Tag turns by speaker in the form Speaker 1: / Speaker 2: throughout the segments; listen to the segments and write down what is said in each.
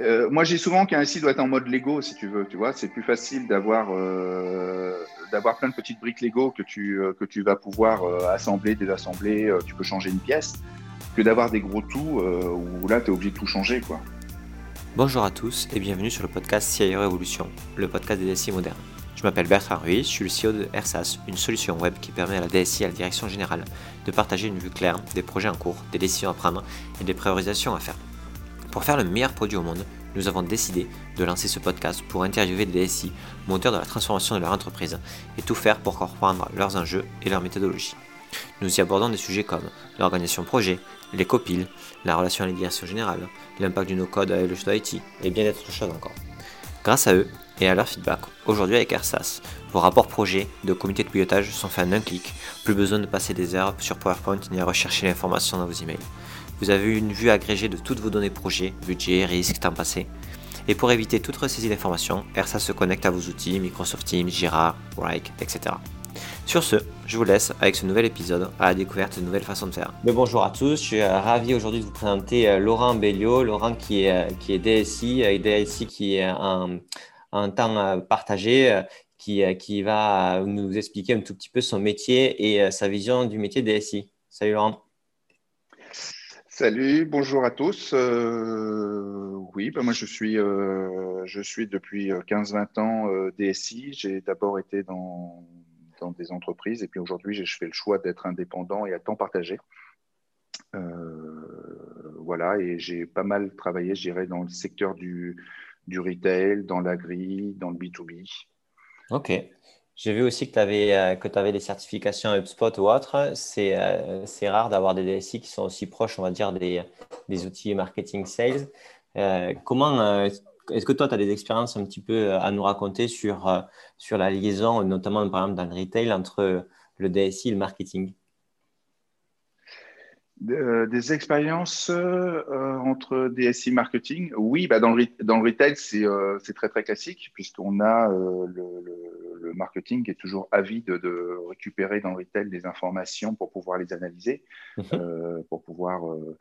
Speaker 1: Euh, moi, j'ai souvent qu'un SI doit être en mode Lego, si tu veux. Tu vois, c'est plus facile d'avoir euh, d'avoir plein de petites briques Lego que tu euh, que tu vas pouvoir assembler, désassembler. tu peux changer une pièce que d'avoir des gros tout où là, tu es obligé de tout changer, quoi.
Speaker 2: Bonjour à tous et bienvenue sur le podcast CIO Evolution, le podcast des DSI modernes. Je m'appelle Bertrand Ruiz, je suis le CEO de RSAS, une solution web qui permet à la DSI et à la direction générale de partager une vue claire des projets en cours, des décisions à prendre et des priorisations à faire. Pour faire le meilleur produit au monde, nous avons décidé de lancer ce podcast pour interviewer des DSI, moteurs de la transformation de leur entreprise, et tout faire pour comprendre leurs enjeux et leurs méthodologies. Nous y abordons des sujets comme l'organisation projet, les copiles, la relation à la générale, l'impact du no-code avec le IT, et bien d'autres choses encore. Grâce à eux et à leur feedback, aujourd'hui avec AirSAS, vos rapports projets de comité de pilotage sont faits en un clic, plus besoin de passer des heures sur PowerPoint ni à rechercher l'information dans vos emails. Vous avez une vue agrégée de toutes vos données projets, budget, risque, temps passé. Et pour éviter toute ressaisie d'informations, RSA se connecte à vos outils Microsoft Teams, Jira, Wrike, etc. Sur ce, je vous laisse avec ce nouvel épisode à la découverte de nouvelles façons de faire. Mais bonjour à tous, je suis euh, ravi aujourd'hui de vous présenter euh, Laurent Belliot. Laurent qui est, euh, qui est DSI, et DSI qui est un, un temps partagé, qui, qui va nous expliquer un tout petit peu son métier et sa vision du métier DSI. Salut Laurent.
Speaker 1: Salut, bonjour à tous. Euh, oui, bah, moi je suis, euh, je suis depuis 15-20 euh, ans DSI. J'ai d'abord été dans, dans, des entreprises et puis aujourd'hui je fais le choix d'être indépendant et à temps partagé. voilà, et j'ai pas mal travaillé, je dirais, dans le secteur du, du retail, dans l'agri, dans le B2B.
Speaker 2: Ok. J'ai vu aussi que tu avais, euh, que avais des certifications HubSpot ou autre. Euh, c'est rare d'avoir des DSI qui sont aussi proches, on va dire, des, des outils marketing sales. Euh, comment est-ce que toi, tu as des expériences un petit peu à nous raconter sur, sur la liaison, notamment par exemple dans le retail, entre le DSI et le marketing?
Speaker 1: Des expériences entre DSI marketing, oui, bah dans, le, dans le retail, c'est très très classique puisqu'on a le, le marketing est toujours avide de, récupérer dans le retail des informations pour pouvoir les analyser, mhm. euh, pour pouvoir euh,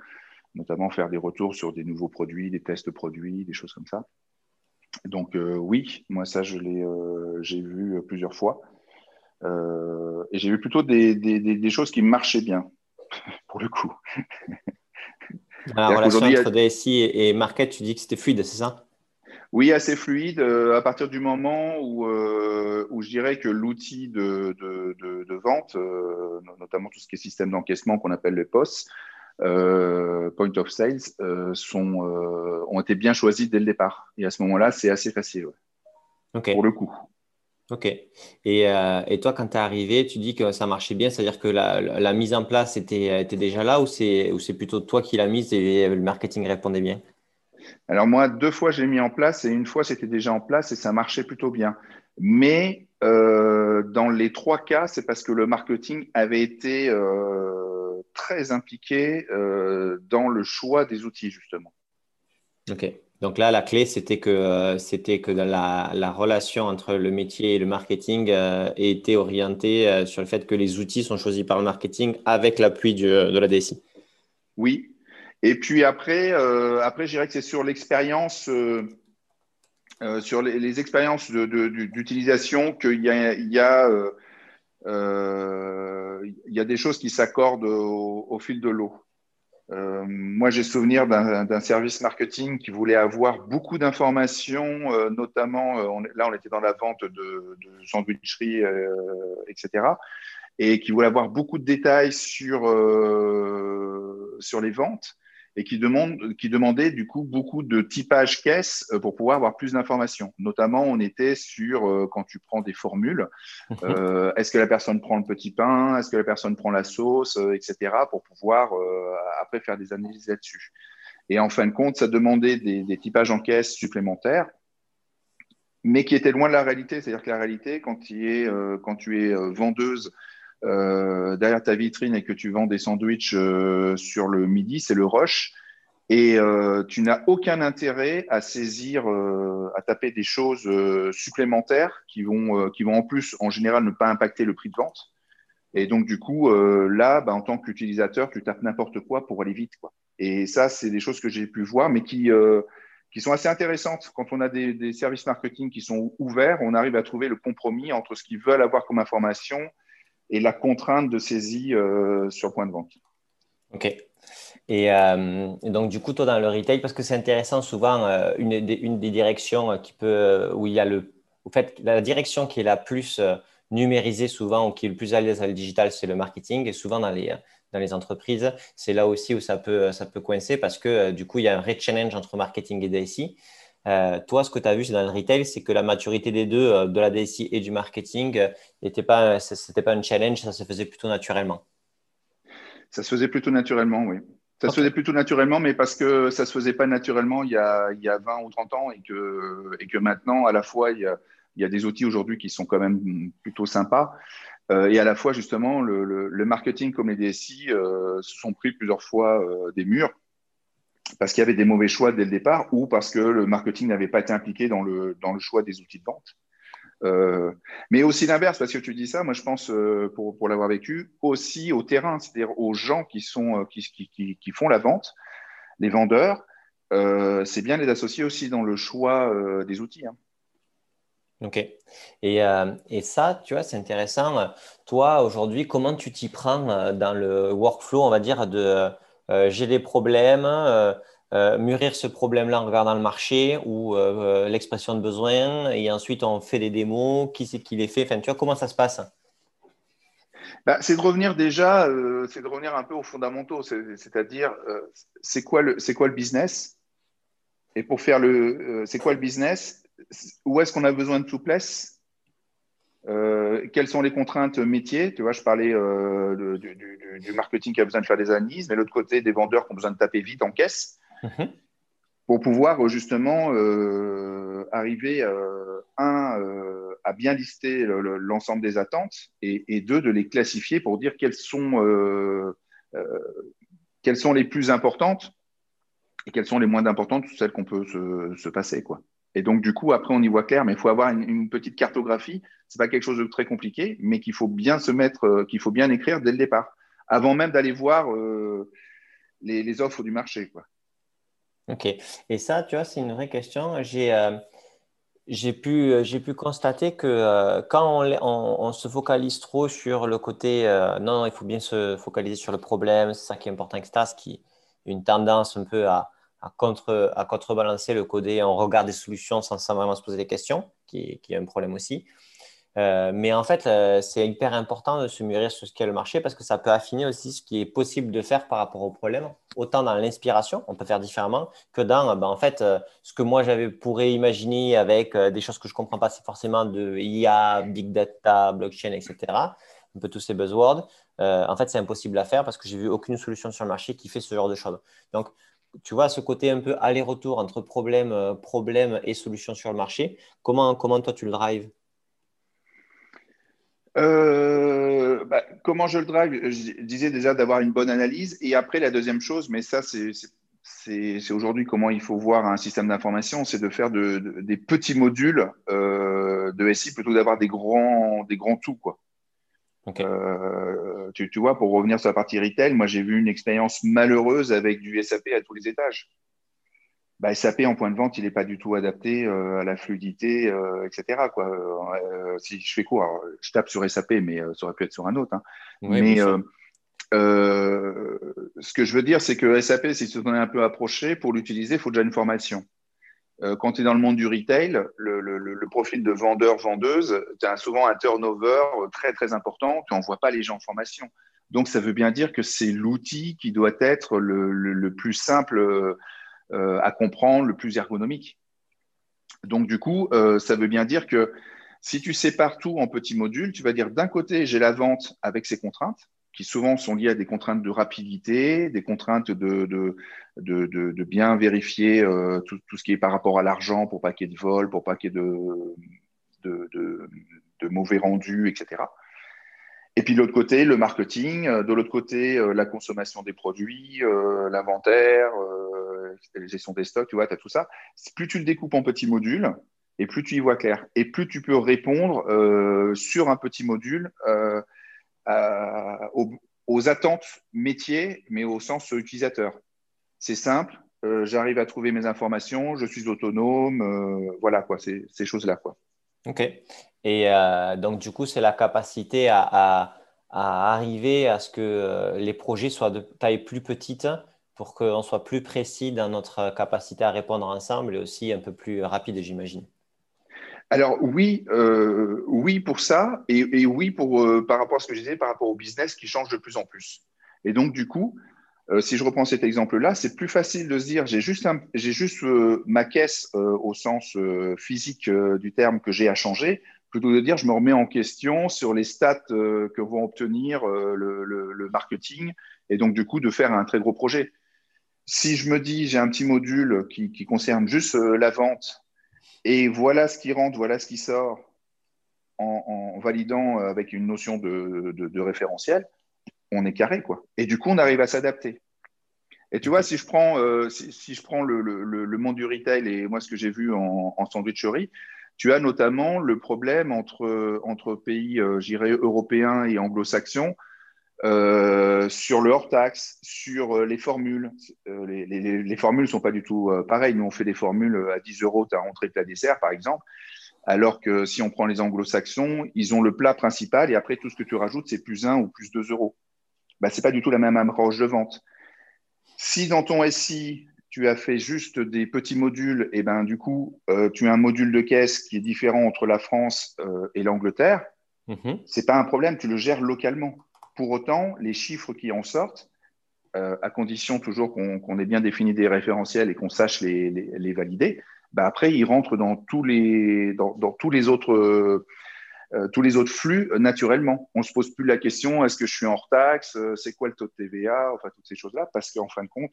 Speaker 1: notamment faire des retours sur des nouveaux produits, des tests produits, des choses comme ça. Donc euh, oui, moi ça je l'ai, j'ai vu plusieurs fois. et j'ai vu plutôt des, des, choses qui marchaient bien, pour le coup.
Speaker 2: La relation entre DSI et market, tu dis que c'était fluide, c'est ça?
Speaker 1: Oui, assez fluide euh, à partir du moment où, euh, où je dirais que l'outil de, de, vente, euh, notamment tout ce qui est système d'encaissement qu'on appelle les POS, Point of Sales, sont, ont été bien choisis dès le départ. Et à ce moment-là, c'est assez facile pour le coup.
Speaker 2: Ok. Et, et toi, quand tu es arrivé, tu dis que ça marchait bien, c'est-à-dire que la, la, mise en place était, était déjà là ou c'est plutôt toi qui l'as mise et le marketing répondait bien?
Speaker 1: Alors moi, deux fois, j'ai mis en place et une fois, c'était déjà en place et ça marchait plutôt bien. Mais euh, dans les trois cas, c'est parce que le marketing avait été euh, très impliqué euh, dans le choix des outils, justement.
Speaker 2: OK. Donc là, la clé, c'était que, c'était que la, la, relation entre le métier et le marketing était orientée sur le fait que les outils sont choisis par le marketing avec l'appui de la DSI.
Speaker 1: Oui, et puis après, euh, après je dirais que c'est sur l'expérience, euh, euh, sur les, expériences d'utilisation qu'il y a des choses qui s'accordent au, fil de l'eau. Moi, j'ai souvenir d'un service marketing qui voulait avoir beaucoup d'informations, notamment, là, on était dans la vente de, de sandwicheries, etc., et qui voulait avoir beaucoup de détails sur, sur les ventes et qui, demande, qui demandait du coup beaucoup de typage caisse euh, pour pouvoir avoir plus d'informations. Notamment, on était sur euh, quand tu prends des formules, euh, est-ce que la personne prend le petit pain, est-ce que la personne prend la sauce, etc., pour pouvoir après faire des analyses là-dessus. Et en fin de compte, ça demandait des, des typages en caisse supplémentaires mais qui étaient loin de la réalité. C'est-à-dire que la réalité, quand tu es, quand tu es vendeuse euh, derrière ta vitrine et que tu vends des sandwichs euh, sur le midi, c'est le rush. Et euh, tu n'as aucun intérêt à saisir, à taper des choses supplémentaires qui vont, qui vont en plus, en général, ne pas impacter le prix de vente. Et donc, du coup, là, bah, en tant qu'utilisateur, tu tapes n'importe quoi pour aller vite. Quoi. Et ça, c'est des choses que j'ai pu voir, mais qui, qui sont assez intéressantes. Quand on a des, services marketing qui sont ouverts, on arrive à trouver le compromis entre ce qu'ils veulent avoir comme information et la contrainte de saisie euh, sur point de vente.
Speaker 2: OK. Et, euh, donc, du coup, toi, dans le retail, parce que c'est intéressant, souvent, euh, une, des, directions qui peut, où il y a le. Au fait, la direction qui est la plus numérisée souvent ou qui est le plus à l'aise à le digital, c'est le marketing. Et souvent, dans les, dans les entreprises, c'est là aussi où ça peut, ça peut coincer parce que du coup, il y a un vrai challenge entre marketing et DSI. Euh, toi, ce que tu as vu dans le retail, c'est que la maturité des deux, euh, de la DSI et du marketing, n'était pas, ce n'était pas un challenge, ça se faisait plutôt naturellement.
Speaker 1: Ça se faisait plutôt naturellement, oui. Ça se faisait plutôt naturellement, mais parce que ça ne se faisait pas naturellement il y, a, il y a 20 ou 30 ans et que, et que maintenant, à la fois, il y a, il y a des outils aujourd'hui qui sont quand même plutôt sympas. Euh, et à la fois, justement, le, marketing comme les DSI euh, se sont pris plusieurs fois euh, des murs parce qu'il y avait des mauvais choix dès le départ ou parce que le marketing n'avait pas été impliqué dans le, dans le choix des outils de vente. mais aussi l'inverse, parce que tu dis ça, moi je pense, pour, pour l'avoir vécu, aussi au terrain, c'est-à-dire aux gens qui, sont, qui, qui, qui, font la vente, les vendeurs, c'est bien les associer aussi dans le choix des outils. Hein.
Speaker 2: Ok. Et, euh, et, ça, tu vois, c'est intéressant. Toi, aujourd'hui, comment tu t'y prends euh, dans le workflow, on va dire, de euh, j'ai des problèmes, mûrir ce problème-là en regardant le marché ou l'expression de besoin, et ensuite on fait des démos, qui c'est qui les fait Enfin, tu vois, comment ça se passe?
Speaker 1: Bah, c'est de revenir déjà, c'est de revenir un peu aux fondamentaux, c'est-à-dire c'est quoi le c'est quoi le business? Et pour faire le c'est quoi le business? Où est-ce qu'on a besoin de souplesse? Euh, Quelles sont les contraintes métiers? Tu vois, je parlais euh, du, marketing qui a besoin de faire des analyses, mais l'autre côté, des vendeurs qui ont besoin de taper vite en caisse mhm. pour pouvoir euh, justement arriver, un, à bien lister l'ensemble des attentes et, deux, de les classifier pour dire quelles sont, quelles sont les plus importantes et quelles sont les moins importantes, celles qu'on peut se, se passer. quoi. Et donc, du coup, après, on y voit clair, mais il faut avoir une, petite cartographie. Ce n'est pas quelque chose de très compliqué, mais qu'il faut bien se mettre, euh, qu'il faut bien écrire dès le départ, avant même d'aller voir euh, les, offres du marché. Quoi.
Speaker 2: Ok. Et ça, tu vois, c'est une vraie question. J'ai. Euh, pu, j'ai pu constater que quand on, se focalise trop sur le côté non, il faut bien se focaliser sur le problème, c'est ça qui est important, etc., ce qui est une tendance un peu à, contre, à contrebalancer le côté on regarde des solutions sans, vraiment se poser des questions, qui est un problème aussi. Euh, mais en fait, euh, c'est hyper important de se mûrir sur ce qu'est le marché parce que ça peut affiner aussi ce qui est possible de faire par rapport au problème. Autant dans l'inspiration, on peut faire différemment, que dans ben, en fait, euh, ce que moi j'avais pourrais imaginer avec des choses que je ne comprends pas, c'est forcément de IA, big data, blockchain, etc. Un peu tous ces buzzwords. en fait, c'est impossible à faire parce que j'ai vu aucune solution sur le marché qui fait ce genre de choses. Donc, tu vois, ce côté un peu aller-retour entre problème, euh, problème et solution sur le marché, comment, comment toi tu le drives?
Speaker 1: Euh, bah, comment je le drive? Je disais déjà d'avoir une bonne analyse. Et après, la deuxième chose, mais ça, c'est aujourd'hui comment il faut voir un système d'information, c'est de faire des petits modules euh, de SI plutôt d'avoir des grands, des grands tout. Quoi. Euh, tu, vois, pour revenir sur la partie retail, moi j'ai vu une expérience malheureuse avec du SAP à tous les étages. Bah, SAP en point de vente, il n'est pas du tout adapté euh, à la fluidité, euh, etc. Quoi. si je fais court, je tape sur SAP, mais ça aurait pu être sur un autre. Hein. mais ce que je veux dire, c'est que SAP, si tu t'en es un peu approché, pour l'utiliser, il faut déjà une formation. Euh, quand tu es dans le monde du retail, le, profil de vendeur-vendeuse, tu as souvent un turnover très, très important. Tu n'envoies pas les gens en formation. Donc, ça veut bien dire que c'est l'outil qui doit être le, plus simple euh, à comprendre, le plus ergonomique. Donc, du coup, euh, ça veut bien dire que si tu sépares tout en petits modules, tu vas dire d'un côté, j'ai la vente avec ses contraintes qui souvent sont liées à des contraintes de rapidité, des contraintes de, de, de, bien vérifier euh, tout, ce qui est par rapport à l'argent pour pas qu'il y ait de vol, pour pas qu'il y ait de, mauvais rendus, etc. Et puis de l'autre côté, le marketing, de l'autre côté, euh, la consommation des produits, euh, l'inventaire, gestion des stocks, tu vois, tu as tout ça. Plus tu le découpes en petits modules, et plus tu y vois clair, et plus tu peux répondre sur un petit module aux, attentes métiers, mais au sens utilisateur. C'est simple, j'arrive à trouver mes informations, je suis autonome, voilà quoi, ces choses-là quoi.
Speaker 2: Ok. Et donc du coup, c'est la capacité à, arriver à ce que les projets soient de taille plus petite pour qu'on soit plus précis dans notre capacité à répondre ensemble et aussi un peu plus rapide, j'imagine.
Speaker 1: Alors oui, euh, oui pour ça, et, oui pour euh, par rapport à ce que je disais, par rapport au business qui change de plus en plus. Et donc du coup, euh, si je reprends cet exemple-là, c'est plus facile de se dire j'ai juste, j'ai juste ma caisse au sens physique du terme que j'ai à changer, plutôt de dire je me remets en question sur les stats que vont obtenir le, marketing, et donc du coup de faire un très gros projet. Si je me dis j'ai un petit module qui, concerne juste la vente et voilà ce qui rentre, voilà ce qui sort en, validant euh, avec une notion de, référentiel, on est carré. quoi. Et du coup, on arrive à s'adapter. Et tu vois, si je prends, euh, le, monde du retail et moi ce que j'ai vu en, sandwicherie, tu as notamment le problème entre, pays, euh, j'irais, européens et anglo-saxons euh, sur le hors-taxe, sur euh, les formules. Euh, les, formules ne sont pas du tout pareilles. Nous, on fait des formules à 10 euros, tu as entrée, plat, dessert, par exemple. Alors que si on prend les anglo-saxons, ils ont le plat principal et après, tout ce que tu rajoutes, c'est plus 1 ou plus 2 euros. Bah, ce n'est pas du tout la même approche de vente. Si dans ton SI, tu as fait juste des petits modules, et ben du coup, tu as un module de caisse qui est différent entre la France et l'Angleterre, mm-hmm. ce n'est pas un problème, tu le gères localement. Pour autant, les chiffres qui en sortent, euh, à condition toujours qu'on ait bien défini des référentiels et qu'on sache les, valider, bah après, ils rentrent dans tous les, dans, tous les autres. Euh, tous les autres flux naturellement. On ne se pose plus la question est-ce que je suis en taxe euh, C'est quoi le taux de TVA Enfin, toutes ces choses-là, parce qu'en fin de compte,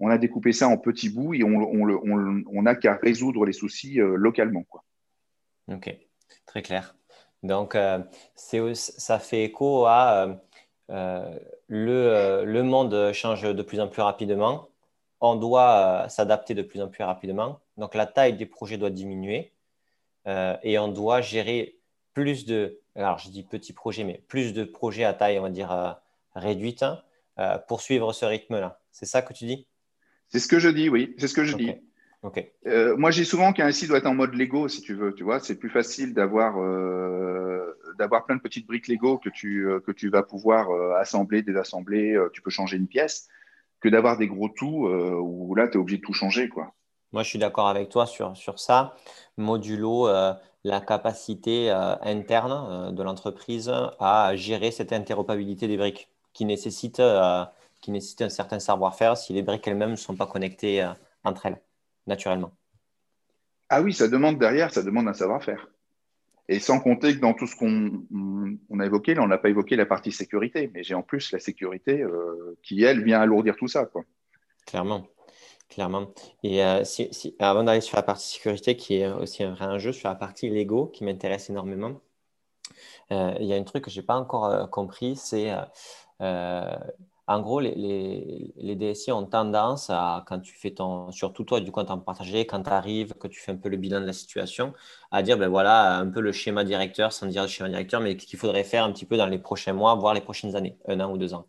Speaker 1: on, a découpé ça en petits bouts et on n'a qu'à résoudre les soucis localement. Quoi.
Speaker 2: Ok, très clair. Donc, euh, ça fait écho à euh, euh, le, monde change de plus en plus rapidement. On doit s'adapter de plus en plus rapidement. Donc, la taille des projets doit diminuer et on doit gérer plus de, alors je dis petits projets, mais plus de projets à taille, on va dire, réduite pour suivre ce rythme-là. C'est ça que tu dis?
Speaker 1: C'est ce que je dis, oui. C'est ce que je dis. Euh, moi, j'ai souvent qu'un SI doit être en mode Lego, si tu veux. Tu vois, c'est plus facile d'avoir euh, d'avoir plein de petites briques Lego que tu euh, que tu vas pouvoir assembler, désassembler. tu peux changer une pièce que d'avoir des gros tout où là, tu es obligé de tout changer, quoi.
Speaker 2: Moi, je suis d'accord avec toi sur, sur ça. Modulo, la capacité interne de l'entreprise à gérer cette interopérabilité des briques qui nécessite, qui nécessite un certain savoir-faire si les briques elles-mêmes ne sont pas connectées entre elles naturellement.
Speaker 1: Ah oui, ça demande derrière, ça demande un savoir-faire. Et sans compter que dans tout ce qu'on a évoqué, là, on n'a pas évoqué la partie sécurité, mais j'ai en plus la sécurité euh, qui, elle, vient alourdir tout ça. Quoi.
Speaker 2: Clairement. Clairement. Et euh, si, avant d'aller sur la partie sécurité, qui est aussi un vrai enjeu, sur la partie Lego, qui m'intéresse énormément, euh, il y a un truc que je n'ai pas encore compris, c'est en gros, les, DSI ont tendance à, quand tu fais ton, surtout toi, du coup, en partagé, quand tu arrives, que tu fais un peu le bilan de la situation, à dire, ben voilà, un peu le schéma directeur, sans dire le schéma directeur, mais qu'il faudrait faire un petit peu dans les prochains mois, voire les prochaines années, un an ou deux ans.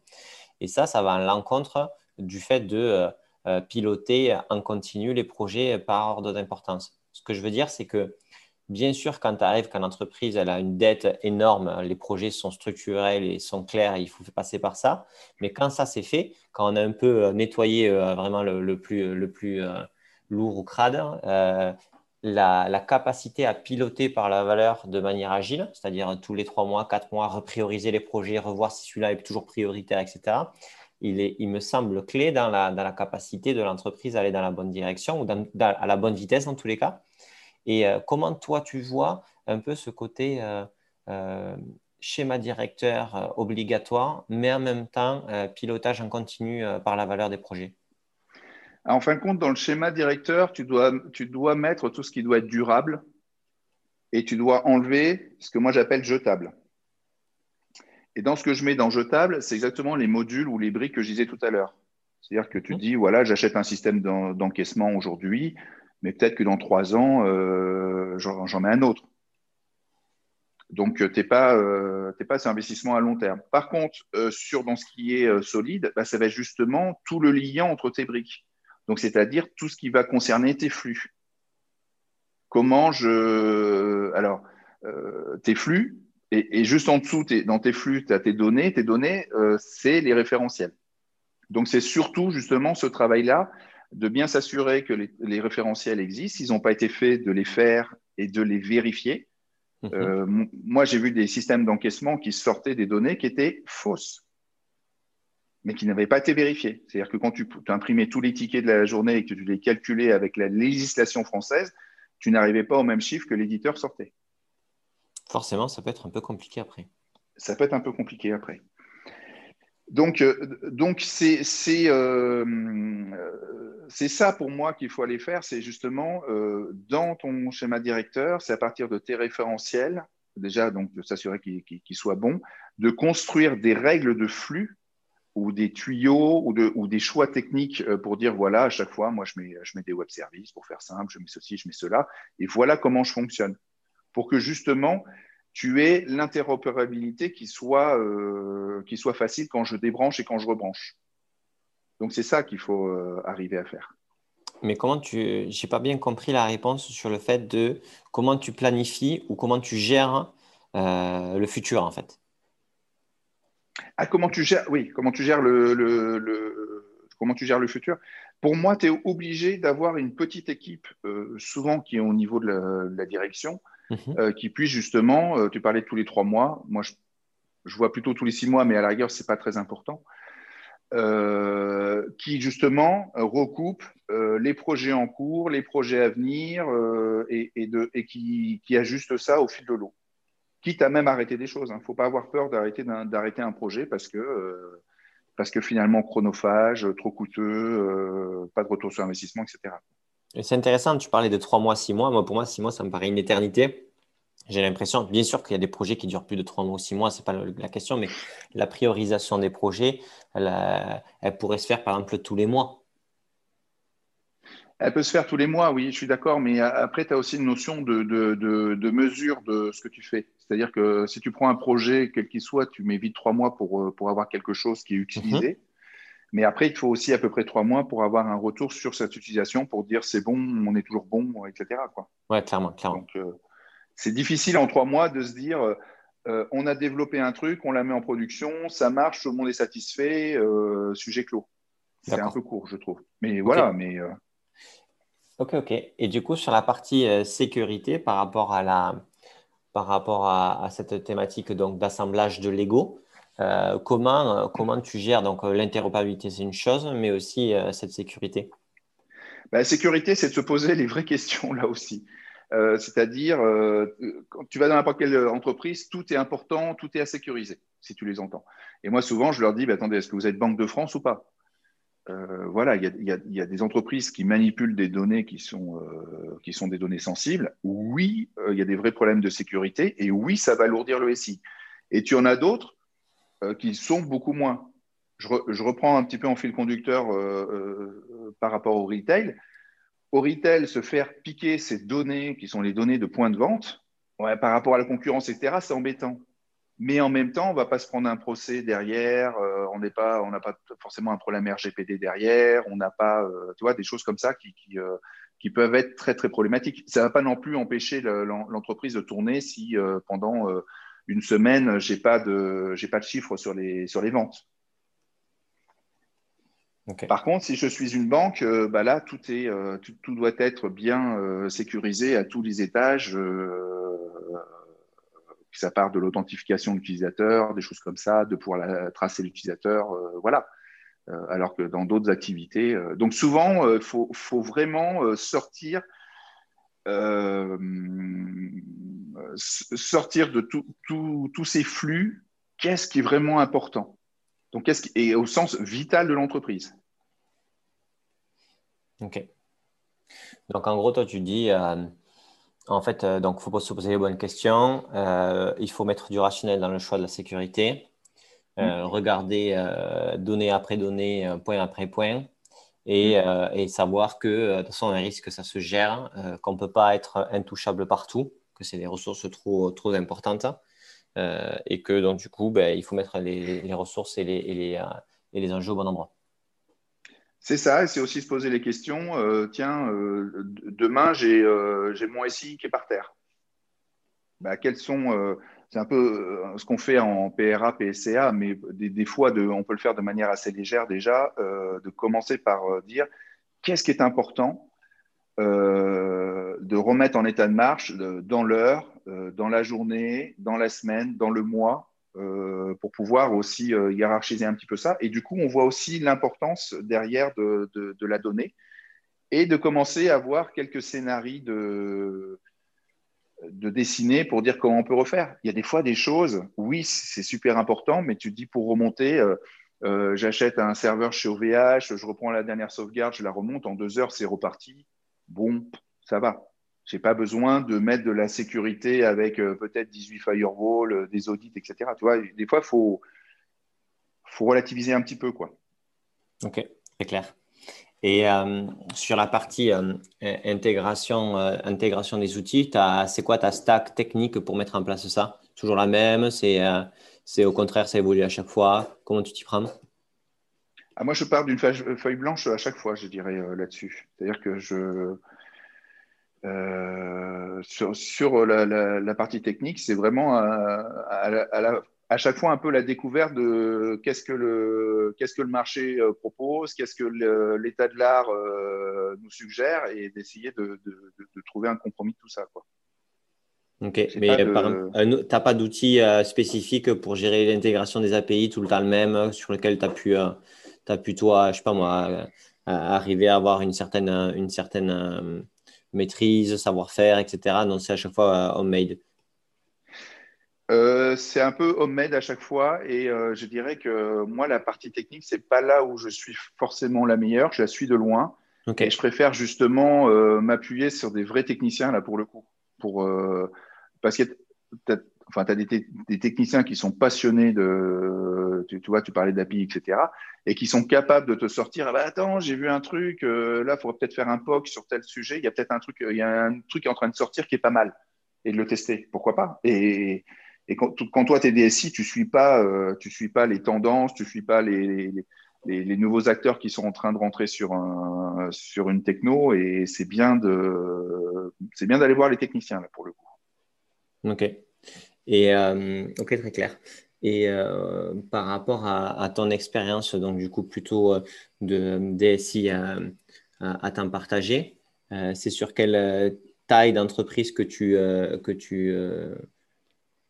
Speaker 2: Et ça, ça va à l'encontre du fait de euh, euh, piloter en continu les projets par ordre d'importance. Ce que je veux dire, c'est que Bien sûr, quand tu arrives, quand l'entreprise a une dette énorme, les projets sont structurels et sont clairs, il faut passer par ça. Mais quand ça c'est fait, quand on a un peu euh, nettoyé euh, vraiment le, plus, le plus euh, lourd ou crade, la, capacité à piloter par la valeur de manière agile, c'est-à-dire tous les trois mois, quatre mois, reprioriser les projets, revoir si celui-là est toujours prioritaire, etc. Il, me semble clé dans la, capacité de l'entreprise d'aller dans la bonne direction ou à la bonne vitesse dans tous les cas. Et euh, comment toi, tu vois un peu ce côté euh, euh, schéma directeur obligatoire, mais en même temps pilotage en continu par la valeur des projets?
Speaker 1: En fin de compte, dans le schéma directeur, tu dois, tu dois mettre tout ce qui doit être durable et tu dois enlever ce que moi j'appelle jetable. Et dans ce que je mets dans jetable, c'est exactement les modules ou les briques que je disais tout à l'heure. C'est-à-dire que tu mmh. dis, voilà, j'achète un système d'encaissement aujourd'hui, mais peut-être que dans trois ans, euh, j'en mets un autre. Donc, euh, tu n'es pas, euh, pas sur investissement à long terme. Par contre, sur dans ce qui est solide, bah, ça va être justement tout le lien entre tes briques. Donc, c'est-à-dire tout ce qui va concerner tes flux. Comment je. Alors, euh, tes flux, et, juste en dessous, dans tes flux, tu as tes données. Tes données, euh, c'est les référentiels. Donc, c'est surtout justement ce travail-là de bien s'assurer que les, référentiels existent. S'ils n'ont pas été faits, de les faire et de les vérifier. Mhm. Euh, moi, j'ai vu des systèmes d'encaissement qui sortaient des données qui étaient fausses, mais qui n'avaient pas été vérifiées. C'est-à-dire que quand tu, imprimais tous les tickets de la journée et que tu les calculais avec la législation française, tu n'arrivais pas au même chiffre que l'éditeur sortait.
Speaker 2: Forcément, ça peut être un peu compliqué après.
Speaker 1: Ça peut être un peu compliqué après. Donc, euh, donc c'est euh, c'est ça pour moi qu'il faut aller faire, c'est justement euh, dans ton schéma directeur, c'est à partir de tes référentiels, déjà donc de s'assurer qu'il soit bon, de construire des règles de flux ou des tuyaux ou, de, ou, des choix techniques pour dire voilà, à chaque fois, moi je mets, des web services pour faire simple, je mets ceci, je mets cela, et voilà comment je fonctionne. Pour que justement, tu aies l'interopérabilité qui, soit, euh, qui soit facile quand je débranche et quand je rebranche. Donc c'est ça qu'il faut euh, arriver à faire.
Speaker 2: Mais comment tu, j'ai pas bien compris la réponse sur le fait de comment tu planifies ou comment tu gères euh, le futur en fait.
Speaker 1: Ah, comment tu gères, oui, comment tu gères le, le, comment tu gères le futur? Pour moi, tu es obligé d'avoir une petite équipe, souvent qui est au niveau de la direction, Mhm. Euh, qui puisse justement, euh, tu parlais de tous les trois mois, moi je, vois plutôt tous les six mois, mais à la rigueur, ce n'est pas très important, euh, qui justement recoupe les projets en cours, les projets à venir et, qui, qui, ajuste ça au fil de l'eau. Quitte à même arrêter des choses. Il hein. ne faut pas avoir peur d'arrêter un projet parce que, parce que finalement chronophage, trop coûteux, pas de retour sur investissement, etc.
Speaker 2: C'est intéressant, tu parlais de trois mois, six mois. Moi, pour moi, six mois, ça me paraît une éternité. J'ai l'impression, bien sûr qu'il y a des projets qui durent plus de trois mois ou six mois, ce n'est pas la question, mais la priorisation des projets, elle, pourrait se faire par exemple tous les mois.
Speaker 1: Elle peut se faire tous les mois, oui, je suis d'accord, mais après, tu as aussi une notion de, de, mesure de ce que tu fais. C'est-à-dire que si tu prends un projet, quel qu'il soit, tu mets vite trois mois pour, pour avoir quelque chose qui est utilisé. Mhm. Mais après, il faut aussi à peu près trois mois pour avoir un retour sur cette utilisation pour dire c'est bon, on est toujours bon, etc. Quoi.
Speaker 2: Ouais, clairement, clairement.
Speaker 1: Donc, euh, c'est difficile en trois mois de se dire euh, euh, on a développé un truc, on la met en production, ça marche, tout le monde est satisfait, sujet clos. C'est un peu court, je trouve. Mais voilà, mais.
Speaker 2: Ok, ok. Et du coup, sur la partie sécurité par rapport à la, par rapport à, à cette thématique donc d'assemblage de Lego, euh, comment, euh, comment tu gères donc euh, l'interopérabilité, c'est une chose, mais aussi cette sécurité?
Speaker 1: Bah, La sécurité, c'est de se poser les vraies questions là aussi. C'est-à-dire, quand tu vas dans n'importe quelle entreprise, tout est important, tout est à sécuriser, si tu les entends. Et moi, souvent, je leur dis, bah, attendez, est-ce que vous êtes Banque de France ou pas? Voilà, il y, a des entreprises qui manipulent des données qui sont, des données sensibles. Oui, il y a des vrais problèmes de sécurité et oui, ça va alourdir le SI. Et tu en as d'autres euh, qui sont beaucoup moins. Je, reprends un petit peu en fil conducteur euh, euh, par rapport au retail. Au retail, se faire piquer ces données qui sont les données de points de vente, par rapport à la concurrence, etc., c'est embêtant. Mais en même temps, on ne va pas se prendre un procès derrière, on n'a pas, forcément un problème RGPD derrière, on n'a pas, vois, des choses comme ça qui, qui, peuvent être très, problématiques. Ça ne va pas non plus empêcher l'entreprise de tourner si pendant une semaine, je n'ai pas, de, chiffres sur les ventes. Par contre, si je suis une banque, euh, bah là, euh, tout, doit être bien euh, sécurisé à tous les étages. ça part de l'authentification de l'utilisateur, des choses comme ça, de pouvoir tracer l'utilisateur, voilà. alors que dans d'autres activités. donc souvent, il faut, faut, vraiment sortir sortir de tous ces flux, qu'est-ce qui est vraiment important? Donc, qu'est-ce qui est au sens vital de l'entreprise
Speaker 2: Ok. Donc, en gros, toi, tu dis, euh, en fait, euh, donc, il faut se poser les bonnes questions. Euh, il faut mettre du rationnel dans le choix de la sécurité. Mm. Regarder donnée après donnée, point après point. Et, mm. et savoir que, de toute façon, un risque, ça se gère, qu'on ne peut pas être intouchable partout que c'est des ressources trop, trop importantes euh, et que donc du coup, ben, il faut mettre les, ressources euh, et les enjeux au bon endroit.
Speaker 1: C'est ça, et c'est aussi se poser les questions. tiens, demain, j'ai mon SI qui est par terre. Bah, quels sont c'est un peu ce qu'on fait en PRA, PSCA, mais des, fois, on peut le faire de manière assez légère déjà, de commencer par dire qu'est-ce qui est important euh, de remettre en état de marche dans l'heure, euh, dans la journée, dans la semaine, dans le mois, euh, pour pouvoir aussi hiérarchiser un petit peu ça. Et du coup, on voit aussi l'importance derrière de, la donnée et de commencer à voir quelques scénarios de, de dessiner pour dire comment on peut refaire. Il y a des fois des choses, oui, c'est super important, mais tu dis pour remonter, j'achète un serveur chez OVH, je reprends la dernière sauvegarde, je la remonte, en deux heures, c'est reparti bon, ça va. Je n'ai pas besoin de mettre de la sécurité avec euh, peut-être 18 firewalls, euh, des audits, etc. Tu vois, des fois, il faut, faut relativiser un petit peu. Quoi.
Speaker 2: Ok, très clair. Et euh, sur la partie intégration, intégration des outils, c'est quoi ta stack technique pour mettre en place ça? Toujours la même C'est au contraire, ça évolue à chaque fois Comment tu t'y prends?
Speaker 1: Ah, moi, je pars d'une feuille blanche à chaque fois, je dirais, là-dessus. C'est-à-dire que je. Euh, sur, la, partie technique, c'est vraiment à, chaque fois un peu la découverte de qu'est-ce que le, qu'est-ce que le marché euh, propose, qu'est-ce que l'état de l'art nous suggère et d'essayer de, trouver un compromis de tout ça. Quoi.
Speaker 2: Ok, mais tu n'as pas d'outils spécifiques pour gérer l'intégration des API tout le temps le même sur lequel tu as pu as pu, toi, je sais pas moi, arriver à avoir une certaine, une certaine euh, maîtrise, savoir-faire, etc. Donc, c'est à chaque fois euh, homemade.
Speaker 1: Euh, c'est un peu homemade à chaque fois et je dirais que moi la partie technique c'est pas là où je suis forcément la meilleure, je la suis de loin et je préfère justement m'appuyer sur des vrais techniciens là pour le coup, pour parce que enfin, tu as des, techniciens qui sont passionnés de, tu, vois, tu parlais d'API, etc., et qui sont capables de te sortir, ah attends, j'ai vu un truc, euh, là, il faudrait peut-être faire un POC sur tel sujet, il y a peut-être un truc, il y a un truc qui est en train de sortir qui est pas mal, et de le tester, pourquoi pas Et, quand, toi, tu es DSI, tu ne suis, pas, euh, suis pas les tendances, tu ne suis pas les, les, les, nouveaux acteurs qui sont en train de rentrer sur, un, sur une techno, et c'est bien d'aller voir les techniciens, là, pour le coup.
Speaker 2: OK. Et euh, ok, très clair. Et euh, par rapport à, ton expérience, donc du coup plutôt euh, de DSI à, à, temps partagé, c'est sur quelle taille d'entreprise que tu, que, tu,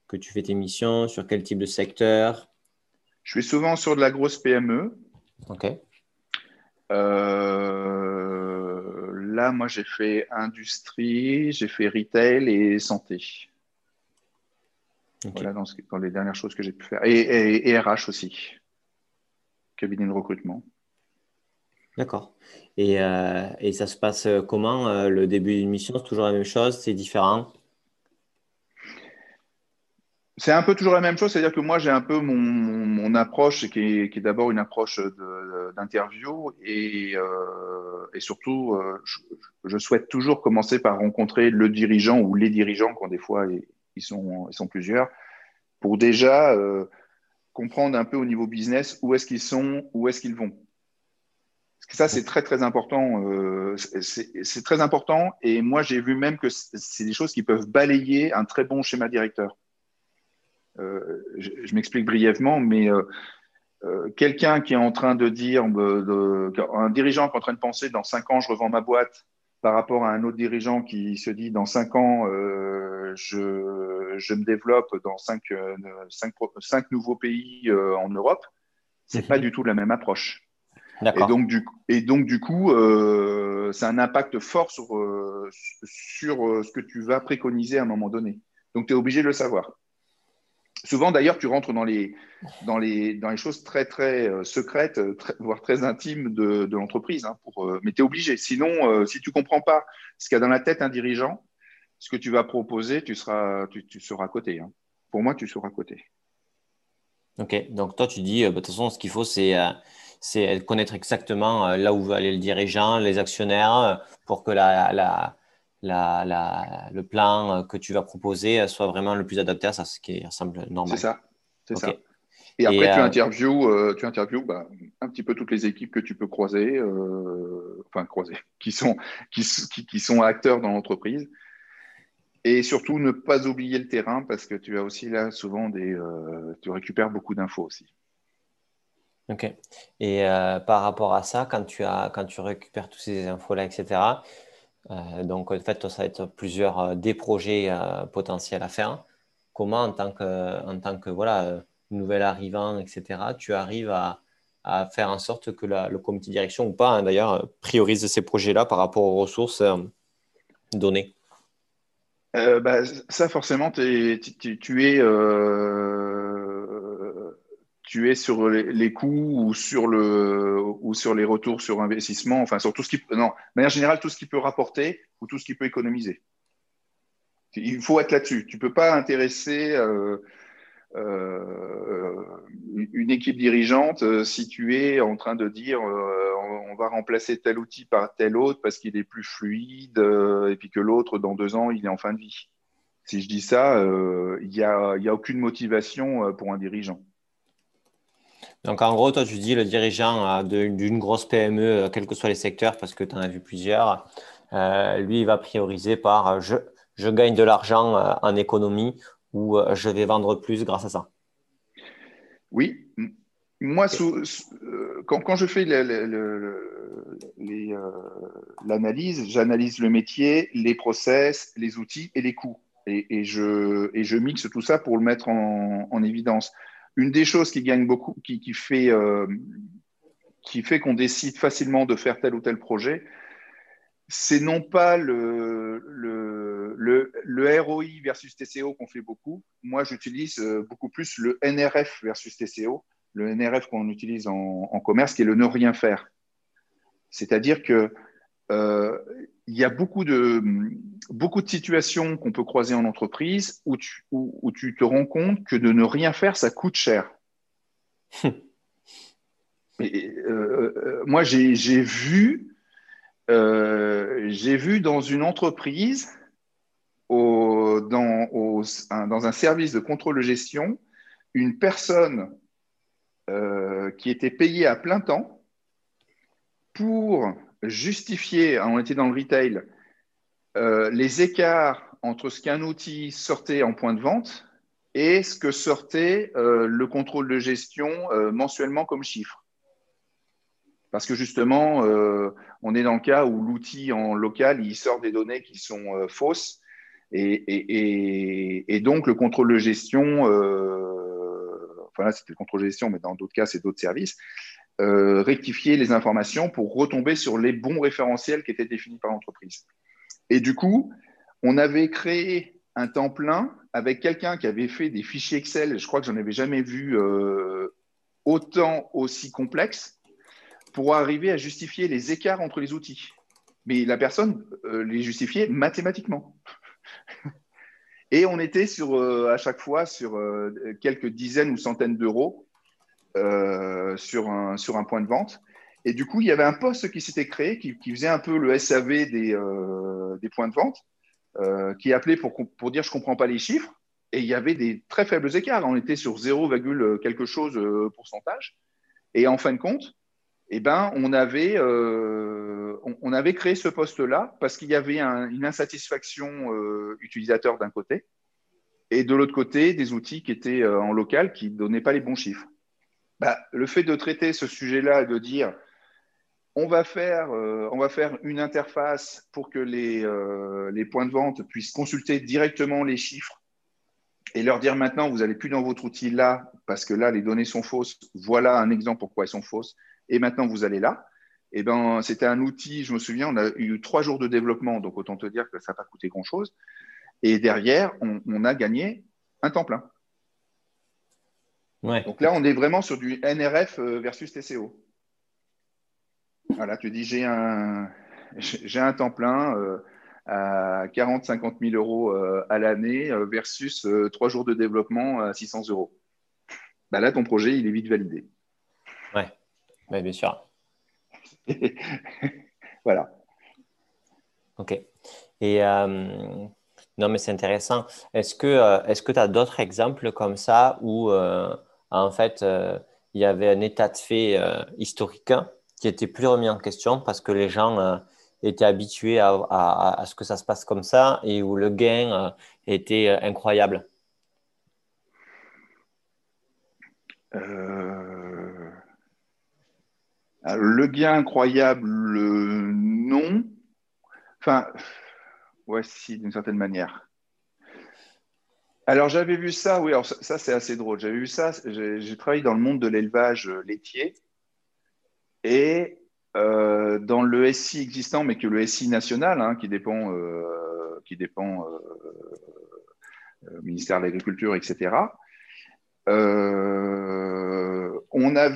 Speaker 2: que tu fais tes missions, sur quel type de secteur?
Speaker 1: Je suis souvent sur de la grosse PME.
Speaker 2: Ok.
Speaker 1: là, moi, j'ai fait industrie, j'ai fait retail et santé. Voilà dans, les dernières choses que j'ai pu faire. Et, RH aussi, cabinet de recrutement.
Speaker 2: D'accord. Et, euh, ça se passe comment euh, Le début d'une mission, c'est toujours la même chose C'est différent?
Speaker 1: C'est un peu toujours la même chose, c'est-à-dire que moi j'ai un peu mon, approche qui est, d'abord une approche d'interview et, euh, et, surtout je, souhaite toujours commencer par rencontrer le dirigeant ou les dirigeants quand des fois ils sont, ils sont plusieurs, pour déjà euh, comprendre un peu au niveau business où est-ce qu'ils sont, où est-ce qu'ils vont. Ça, c'est très, très important. Euh, c'est très important. Et moi, j'ai vu même que c'est des choses qui peuvent balayer un très bon schéma directeur. Euh, je, m'explique brièvement, mais quelqu'un qui est en train de dire, un dirigeant qui est en train de penser dans cinq ans, je revends ma boîte, par rapport à un autre dirigeant qui se dit dans cinq ans, euh, je, je, me développe dans cinq, euh, cinq, nouveaux pays euh, en Europe, c'est n'est pas du tout la même approche. Et donc, du, et donc, du coup, c'est un impact fort sur, sur ce que tu vas préconiser à un moment donné. Donc, tu es obligé de le savoir. Souvent, d'ailleurs, tu rentres dans les, choses très, très euh, secrètes, euh, voire très intimes de, l'entreprise. Hein, euh, mais tu es obligé. Sinon, si tu ne comprends pas ce qu'il y a dans la tête un dirigeant, ce que tu vas proposer, tu seras, tu, seras à côté. Hein. Pour moi, tu seras à côté.
Speaker 2: Ok, donc toi, tu dis, bah, de toute façon, ce qu'il faut, c'est c'est connaître exactement là où veut aller le dirigeant, les actionnaires, pour que la, la la, le plan que tu vas proposer soit vraiment le plus adapté à ça, ce qui semble normal.
Speaker 1: C'est ça. C'est ça. Et après, tu interviews, tu interviews bah, un petit peu toutes les équipes que tu peux croiser, enfin croiser, qui sont, qui, qui sont acteurs dans l'entreprise. Et surtout, ne pas oublier le terrain parce que tu as aussi là souvent des. Euh, tu récupères beaucoup d'infos aussi.
Speaker 2: Ok. Et euh, par rapport à ça, quand tu, as, quand tu récupères toutes ces infos-là, etc., euh, donc en fait, ça va être plusieurs des projets potentiels à faire. Comment, en tant que, en tant que voilà, nouvel arrivant, etc., tu arrives à, à faire en sorte que le comité de direction, ou pas hein, d'ailleurs, priorise ces projets-là par rapport aux ressources données?
Speaker 1: Euh, bah, ça, forcément, tu, es, euh, tu es sur les, coûts ou sur, le, ou sur les retours sur investissement, enfin, sur tout ce qui. Non, manière générale, tout ce qui peut rapporter ou tout ce qui peut économiser. Il faut être là-dessus. Tu ne peux pas intéresser euh, une équipe dirigeante si tu es en train de dire on va remplacer tel outil par tel autre parce qu'il est plus fluide euh, et puis que l'autre, dans deux ans, il est en fin de vie. Si je dis ça, euh, il n'y a, y a, aucune motivation euh, pour un dirigeant.
Speaker 2: Donc en gros, toi, tu dis le dirigeant d'une grosse PME, quels que soient les secteurs, parce que tu en as vu plusieurs, lui, il va prioriser par je, je gagne de l'argent en économie ou je vais vendre plus grâce à ça.
Speaker 1: Oui, moi, quand, je fais euh, l'analyse, j'analyse le métier, les process, les outils et les coûts. Et je, mixe tout ça pour le mettre en, évidence. Une des choses qui gagne beaucoup, qui, fait, euh, qui fait qu'on décide facilement de faire tel ou tel projet, c'est non pas le, ROI versus TCO qu'on fait beaucoup. Moi, j'utilise euh, beaucoup plus le NRF versus TCO le NRF qu'on utilise en, commerce, qui est le ne rien faire. C'est-à-dire que euh, il y a beaucoup de, beaucoup de situations qu'on peut croiser en entreprise où tu, où, tu, te rends compte que de ne rien faire, ça coûte cher. Et, euh, euh, moi, j'ai vu, j'ai vu dans une entreprise, au, dans, dans un service de contrôle de gestion, une personne euh, qui était payé à plein temps pour justifier, on était dans le retail, euh, les écarts entre ce qu'un outil sortait en point de vente et ce que sortait euh, le contrôle de gestion mensuellement comme chiffre. Parce que justement, on est dans le cas où l'outil en local, il sort des données qui sont fausses. Et, et, donc, le contrôle de gestion enfin là c'était le contrôle de gestion, mais dans d'autres cas c'est d'autres services, euh, rectifier les informations pour retomber sur les bons référentiels qui étaient définis par l'entreprise. Et du coup, on avait créé un temps plein avec quelqu'un qui avait fait des fichiers Excel, je crois que j'en avais jamais vu euh, autant aussi complexes, pour arriver à justifier les écarts entre les outils. Mais la personne euh, les justifiait mathématiquement. Et on était sur, à chaque fois sur quelques dizaines ou centaines d'euros euh, sur, un, sur un point de vente. Et du coup, il y avait un poste qui s'était créé, qui, faisait un peu le SAV des, des points de vente, qui appelait pour, pour dire je ne comprends pas les chiffres. Et il y avait des très faibles écarts. On était sur 0, quelque chose pourcentage. Et en fin de compte, eh ben, on, avait, euh, on, avait créé ce poste-là parce qu'il y avait une insatisfaction euh, utilisateur d'un côté et de l'autre côté, des outils qui étaient euh, en local qui ne donnaient pas les bons chiffres. Bah, le fait de traiter ce sujet-là et de dire on va, faire, faire une interface pour que les, les points de vente puissent consulter directement les chiffres et leur dire maintenant, vous n'allez plus dans votre outil là parce que là, les données sont fausses. Voilà un exemple pourquoi elles sont fausses et maintenant vous allez là. Eh ben, c'était un outil, je me souviens, on a eu trois jours de développement, donc autant te dire que ça n'a pas coûté grand-chose. Et derrière, on, a gagné un temps plein. Donc là, on est vraiment sur du NRF euh, versus TCO. Voilà, tu dis j'ai un, j'ai un temps plein euh, à 40, 50 000 euros euh, à l'année versus trois jours de développement à 600 euros. Bah là, ton projet, il est vite validé.
Speaker 2: Oui, bien sûr.
Speaker 1: voilà.
Speaker 2: Ok. Et non, mais c'est intéressant. Est-ce que tu as d'autres exemples comme ça où, en fait, il y avait un état de fait historique qui était plus remis en question parce que les gens étaient habitués à, ce que ça se passe comme ça et où le gain était incroyable.
Speaker 1: Le gain incroyable, non. Enfin, voici d'une certaine manière. Alors j'avais vu ça, oui, alors ça, c'est assez drôle. J'avais vu ça, j'ai travaillé dans le monde de l'élevage laitier et euh, dans le SI existant, mais que le SI national, hein, qui dépend, euh, qui dépend euh, ministère de l'Agriculture, etc. on a,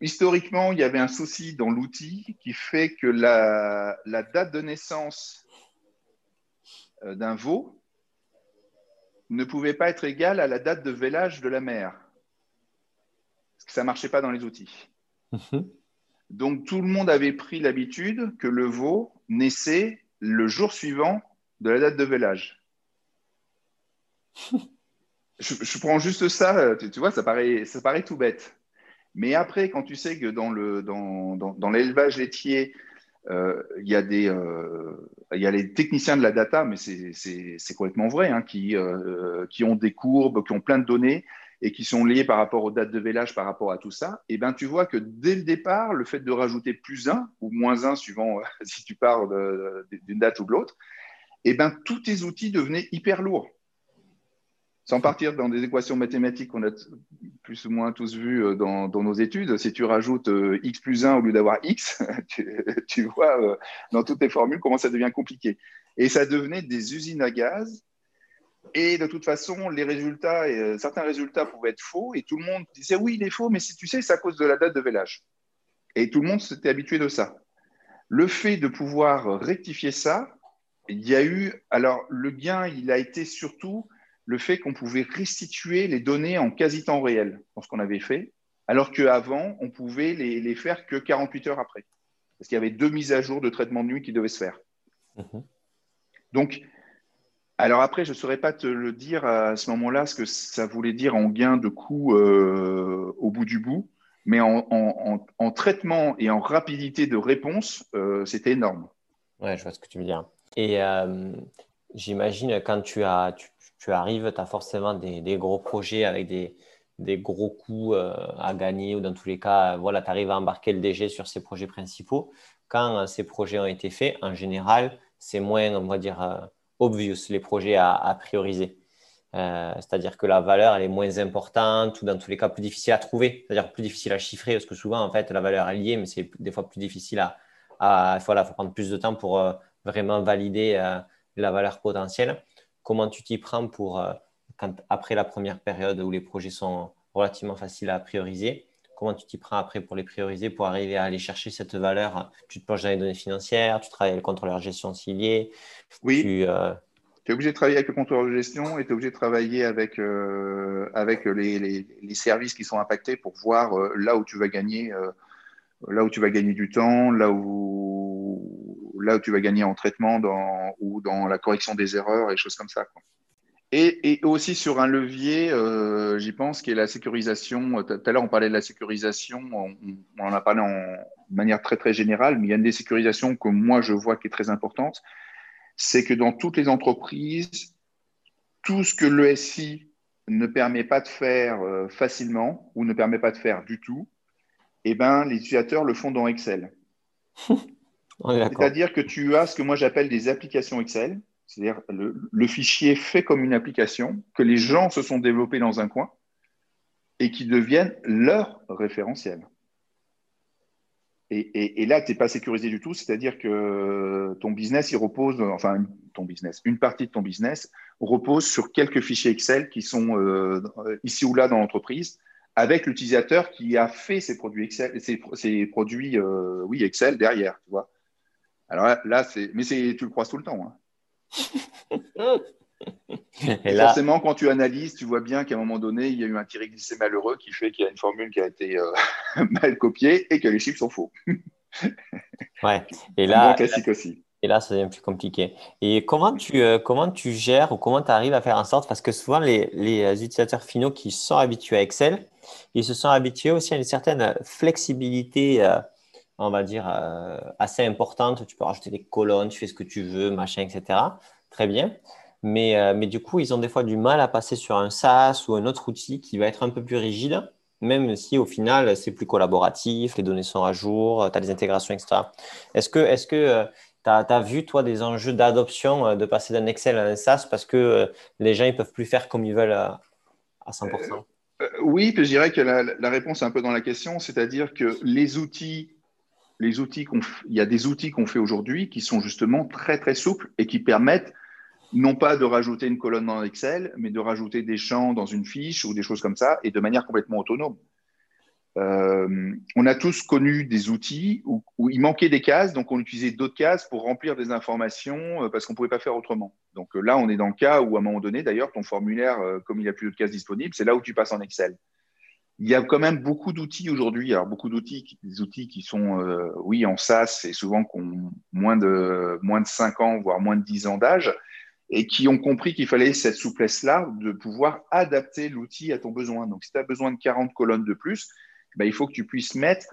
Speaker 1: historiquement, il y avait un souci dans l'outil qui fait que la date de naissance d'un veau ne pouvait pas être égal à la date de vélage de la mère. Parce que ça ne marchait pas dans les outils. Mhm. Donc tout le monde avait pris l'habitude que le veau naissait le jour suivant de la date de vélage. je, prends juste ça, tu, vois, ça paraît, ça paraît tout bête. Mais après, quand tu sais que dans, le, dans, dans l'élevage laitier, euh, il, y a des, euh, il y a les techniciens de la data, mais c'est complètement vrai, hein, qui, euh, qui ont des courbes, qui ont plein de données et qui sont liées par rapport aux dates de vélage, par rapport à tout ça. Et ben, tu vois que dès le départ, le fait de rajouter plus 1 ou moins 1, suivant si tu pars d'une date ou de l'autre, et ben, tous tes outils devenaient hyper lourds sans partir dans des équations mathématiques qu'on a plus ou moins tous vues euh, dans, nos études, si tu rajoutes euh, x plus 1 au lieu d'avoir x, tu, vois euh, dans toutes tes formules comment ça devient compliqué. Et ça devenait des usines à gaz. Et de toute façon, les résultats, certains résultats pouvaient être faux. Et tout le monde disait oui, il est faux, mais si tu sais, c'est à cause de la date de vélage. Et tout le monde s'était habitué de ça. Le fait de pouvoir rectifier ça, il y a eu. Alors, le gain, il a été surtout le fait qu'on pouvait restituer les données en quasi-temps réel dans ce qu'on avait fait, alors qu'avant, on pouvait les, les, faire que 48 heures après. Parce qu'il y avait deux mises à jour de traitement de nuit qui devaient se faire. Mhm. Donc, alors après, je ne saurais pas te le dire à ce moment-là, ce que ça voulait dire en gain de coût euh, au bout du bout, mais en, traitement et en rapidité de réponse, euh, c'était énorme.
Speaker 2: Ouais, je vois ce que tu veux dire. Et euh, j'imagine quand tu as, tu arrives, tu as forcément des, gros projets avec des, gros coûts euh, à gagner ou dans tous les cas, voilà, tu arrives à embarquer le DG sur ces projets principaux. Quand euh, ces projets ont été faits, en général, c'est moins, on va dire, euh, obvious, les projets à, prioriser. C'est-à-dire que la valeur, elle est moins importante ou dans tous les cas plus difficile à trouver, c'est-à-dire plus difficile à chiffrer parce que souvent, en fait, la valeur est liée, mais c'est des fois plus difficile à. à voilà, il faut prendre plus de temps pour vraiment valider la valeur potentielle comment tu t'y prends pour, euh, après la première période où les projets sont relativement faciles à prioriser, comment tu t'y prends après pour les prioriser, pour arriver à aller chercher cette valeur? Tu te penches dans les données financières, tu travailles avec le contrôleur de gestion s'il est.
Speaker 1: Oui. Tu euh, es obligé de travailler avec le contrôleur de gestion et tu es obligé de travailler avec, euh, avec les, les, services qui sont impactés pour voir là où tu vas gagner. là où tu vas gagner du temps, là où, là où tu vas gagner en traitement dans, ou dans la correction des erreurs et choses comme ça. Et, aussi sur un levier, euh, j'y pense, qui est la sécurisation. Tout à l'heure, on parlait de la sécurisation, on, en a parlé en, de manière très très générale, mais il y a une des sécurisations que moi je vois qui est très importante, c'est que dans toutes les entreprises, tout ce que l'ESI ne permet pas de faire euh, facilement ou ne permet pas de faire du tout, eh ben, les utilisateurs le font dans Excel. C'est-à-dire que tu as ce que moi j'appelle des applications Excel, c'est-à-dire le, fichier fait comme une application que les gens se sont développés dans un coin et qui deviennent leur référentiel. Et, là, tu n'es pas sécurisé du tout, c'est-à-dire que ton business, il repose, enfin, ton business, une partie de ton business repose sur quelques fichiers Excel qui sont euh, ici ou là dans l'entreprise, avec l'utilisateur qui a fait ces produits Excel, ces, produits, euh, oui, Excel derrière, tu vois. Alors là, c'est, mais c'est, tu le croises tout le temps. Hein. Et Forcément, quand tu analyses, tu vois bien qu'à un moment donné, il y a eu un tiré glissé malheureux qui fait qu'il y a une formule qui a été euh, mal copiée et que les chiffres sont faux.
Speaker 2: ouais. Et là,
Speaker 1: classique aussi.
Speaker 2: Et là, ça devient plus compliqué. Et comment tu, euh, comment tu gères ou comment tu arrives à faire en sorte, parce que souvent les, les utilisateurs finaux qui sont habitués à Excel, Ils se sont habitués aussi à une certaine flexibilité, euh, on va dire, euh, assez importante. Tu peux rajouter des colonnes, tu fais ce que tu veux, machin, etc. Très bien. Mais, euh, mais du coup, ils ont des fois du mal à passer sur un SaaS ou un autre outil qui va être un peu plus rigide, même si au final, c'est plus collaboratif, les données sont à jour, tu as des intégrations, etc. Est-ce que, que tu as, vu, toi, des enjeux d'adoption de passer d'un Excel à un SaaS parce que les gens ne peuvent plus faire comme ils veulent à 100%
Speaker 1: euh, oui, je dirais que la, réponse est un peu dans la question, c'est-à-dire que les outils, il y a des outils qu'on fait aujourd'hui qui sont justement très très souples et qui permettent non pas de rajouter une colonne dans Excel, mais de rajouter des champs dans une fiche ou des choses comme ça et de manière complètement autonome. Euh, on a tous connu des outils où, il manquait des cases, donc on utilisait d'autres cases pour remplir des informations euh, parce qu'on ne pouvait pas faire autrement. Donc euh, là, on est dans le cas où, à un moment donné, d'ailleurs, ton formulaire, comme il n'y a plus de cases disponibles, c'est là où tu passes en Excel. Il y a quand même beaucoup d'outils aujourd'hui. Alors, beaucoup d'outils, des outils qui sont, oui, en SaaS et souvent qui ont moins de, moins de 5 ans, voire moins de 10 ans d'âge, et qui ont compris qu'il fallait cette souplesse-là de pouvoir adapter l'outil à ton besoin. Donc, si tu as besoin de 40 colonnes de plus, ben, il faut que tu puisses mettre